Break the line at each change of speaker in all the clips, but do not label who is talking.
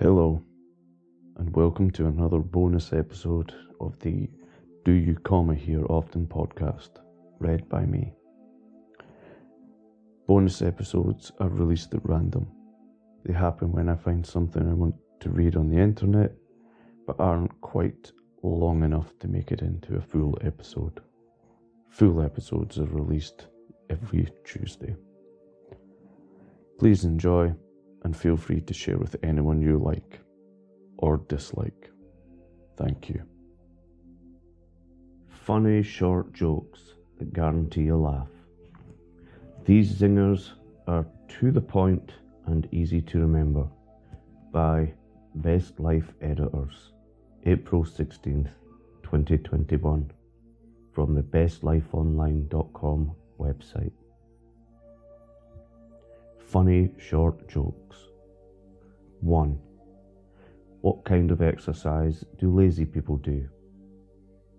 Hello, and welcome to another bonus episode of the Do You Comma Here Often podcast, read by me. Bonus episodes are released at random. They happen when I find something I want to read on the internet, but aren't quite long enough to make it into a full episode. Full episodes are released every Tuesday. Please enjoy and feel free to share with anyone you like or dislike. Thank you.
Funny short jokes that guarantee a laugh. These zingers are to the point and easy to remember by Best Life Editors, April 16th, 2021, from the bestlifeonline.com website. Funny short jokes. 1. What kind of exercise do lazy people do?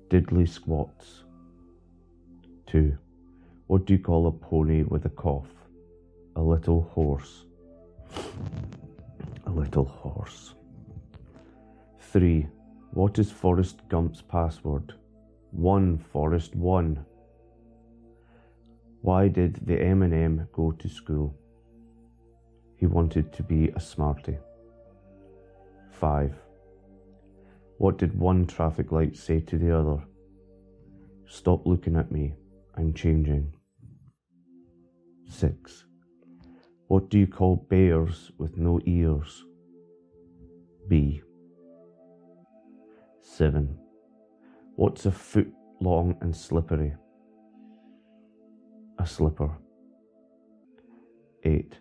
Diddly squats. 2. What do you call a pony with a cough? A little horse. A little horse. 3. What is Forrest Gump's password? One Forrest one. Why did the M&M go to school? He wanted to be a smarty. 5. What did one traffic light say to the other? Stop looking at me, I'm changing. 6. What do you call bears with no ears? B. 7. What's a foot long and slippery? A slipper. 8.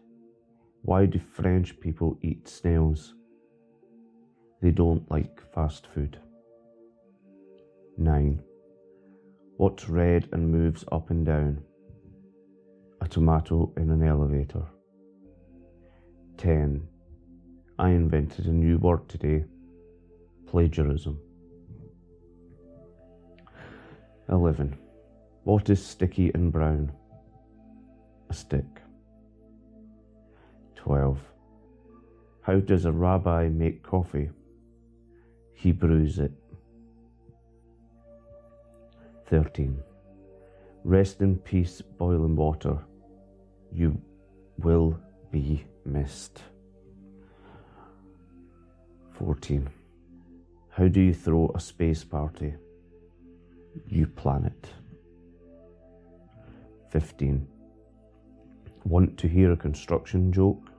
Why do French people eat snails? They don't like fast food. 9. What's red and moves up and down? A tomato in an elevator. 10. I invented a new word today plagiarism. 11. What is sticky and brown? A stick. 12. How does a rabbi make coffee? He brews it. 13. Rest in peace, boiling water. You will be missed. 14. How do you throw a space party? You plan it. 15. Want to hear a construction joke?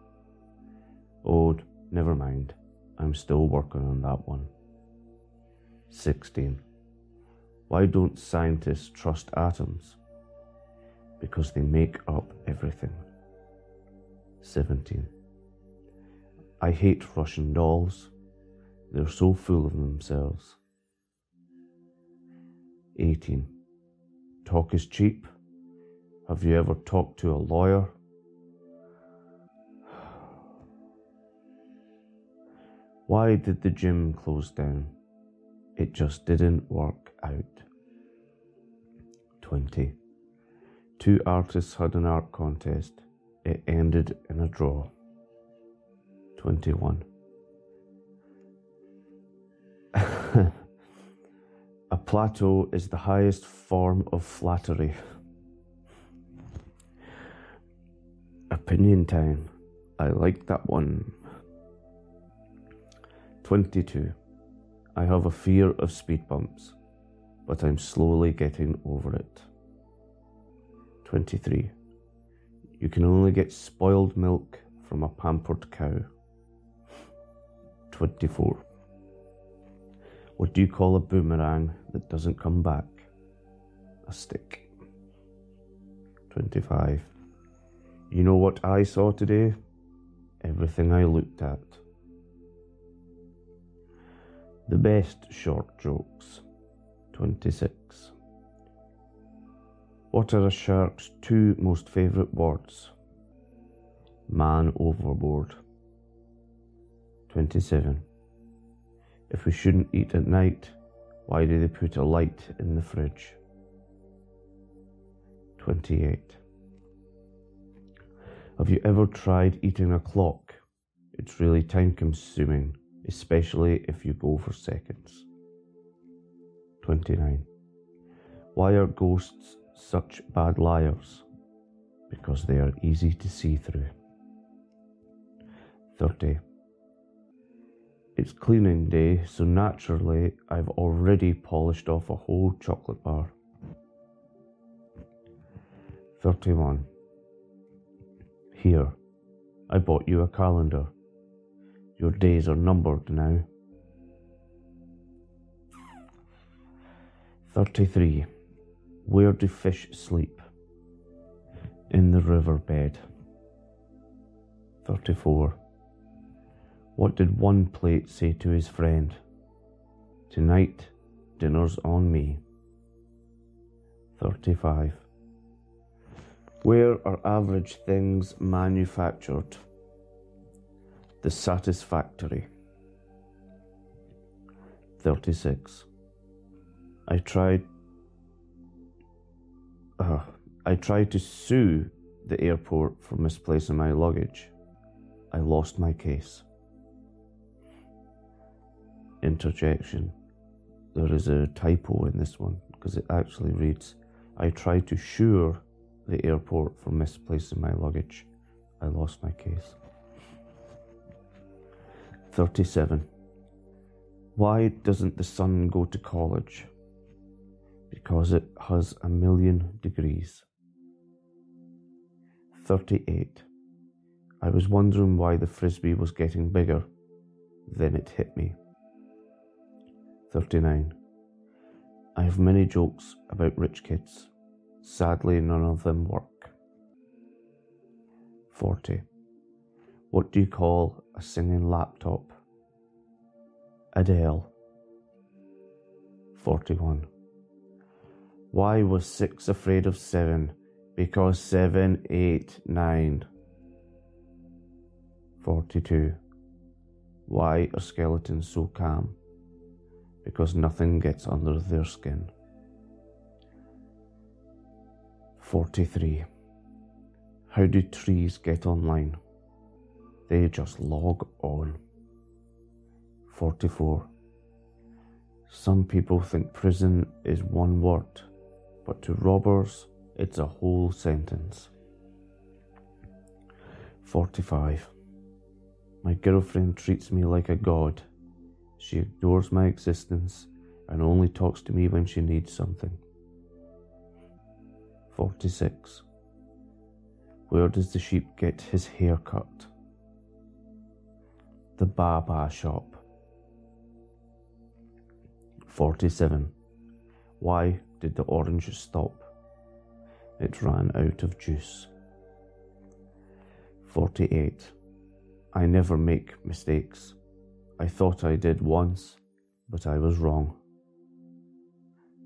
Oh, never mind. I'm still working on that one. 16. Why don't scientists trust atoms? Because they make up everything. 17. I hate Russian dolls. They're so full of themselves. 18. Talk is cheap. Have you ever talked to a lawyer? Why did the gym close down? It just didn't work out. 20. Two artists had an art contest. It ended in a draw. 21. a plateau is the highest form of flattery. Opinion time. I like that one. 22. I have a fear of speed bumps, but I'm slowly getting over it. 23. You can only get spoiled milk from a pampered cow. 24. What do you call a boomerang that doesn't come back? A stick. 25. You know what I saw today? Everything I looked at. The best short jokes. 26. What are a shark's two most favourite words? Man overboard. 27. If we shouldn't eat at night, why do they put a light in the fridge? 28. Have you ever tried eating a clock? It's really time consuming, especially if you go for seconds. 29. Why are ghosts such bad liars? Because they are easy to see through. 30. It's cleaning day, so naturally I've already polished off a whole chocolate bar. 31. Here, I bought you a calendar. Your days are numbered now. 33. Where do fish sleep? In the river bed. 34. What did one plate say to his friend? Tonight, dinner's on me. 35. Where are average things manufactured? The satisfactory. 36. I tried. Uh, I tried to sue the airport for misplacing my luggage. I lost my case interjection. There is a typo in this one because it actually reads I tried to sure the airport for misplacing my luggage. I lost my case. 37. Why doesn't the sun go to college? Because it has a million degrees. 38. I was wondering why the frisbee was getting bigger. Then it hit me. 39. I have many jokes about rich kids. Sadly, none of them work. 40. What do you call a singing laptop? Adele. 41. Why was six afraid of seven? Because seven, eight, nine. 42. Why are skeletons so calm? because nothing gets under their skin. 43. How do trees get online? They just log on. 44. Some people think prison is one word, but to robbers, it's a whole sentence. 45. My girlfriend treats me like a god she ignores my existence and only talks to me when she needs something. 46. Where does the sheep get his hair cut? The Baba shop. 47. Why did the orange stop? It ran out of juice. 48. I never make mistakes. I thought I did once, but I was wrong.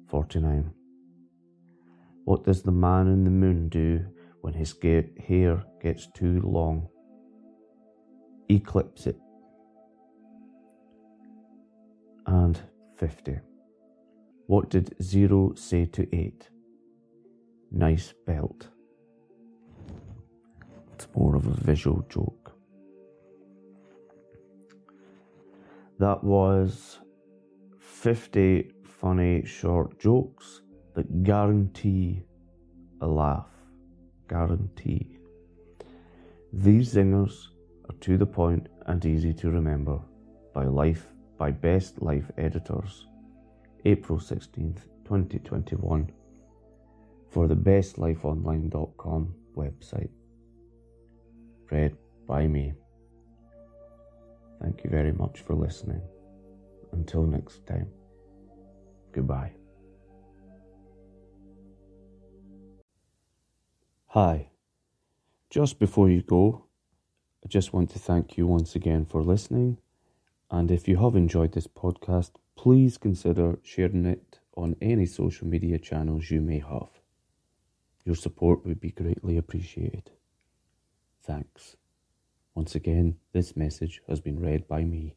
49. What does the man in the moon do when his hair gets too long? Eclipse it. And 50. What did zero say to eight? Nice belt. It's more of a visual joke. That was 50 funny short jokes that guarantee a laugh. Guarantee. These zingers are to the point and easy to remember by life by best life editors April 16th 2021 for the bestlifeonline.com website read by me Thank you very much for listening. Until next time, goodbye. Hi. Just before you go, I just want to thank you once again for listening. And if you have enjoyed this podcast, please consider sharing it on any social media channels you may have. Your support would be greatly appreciated. Thanks. Once again, this message has been read by me.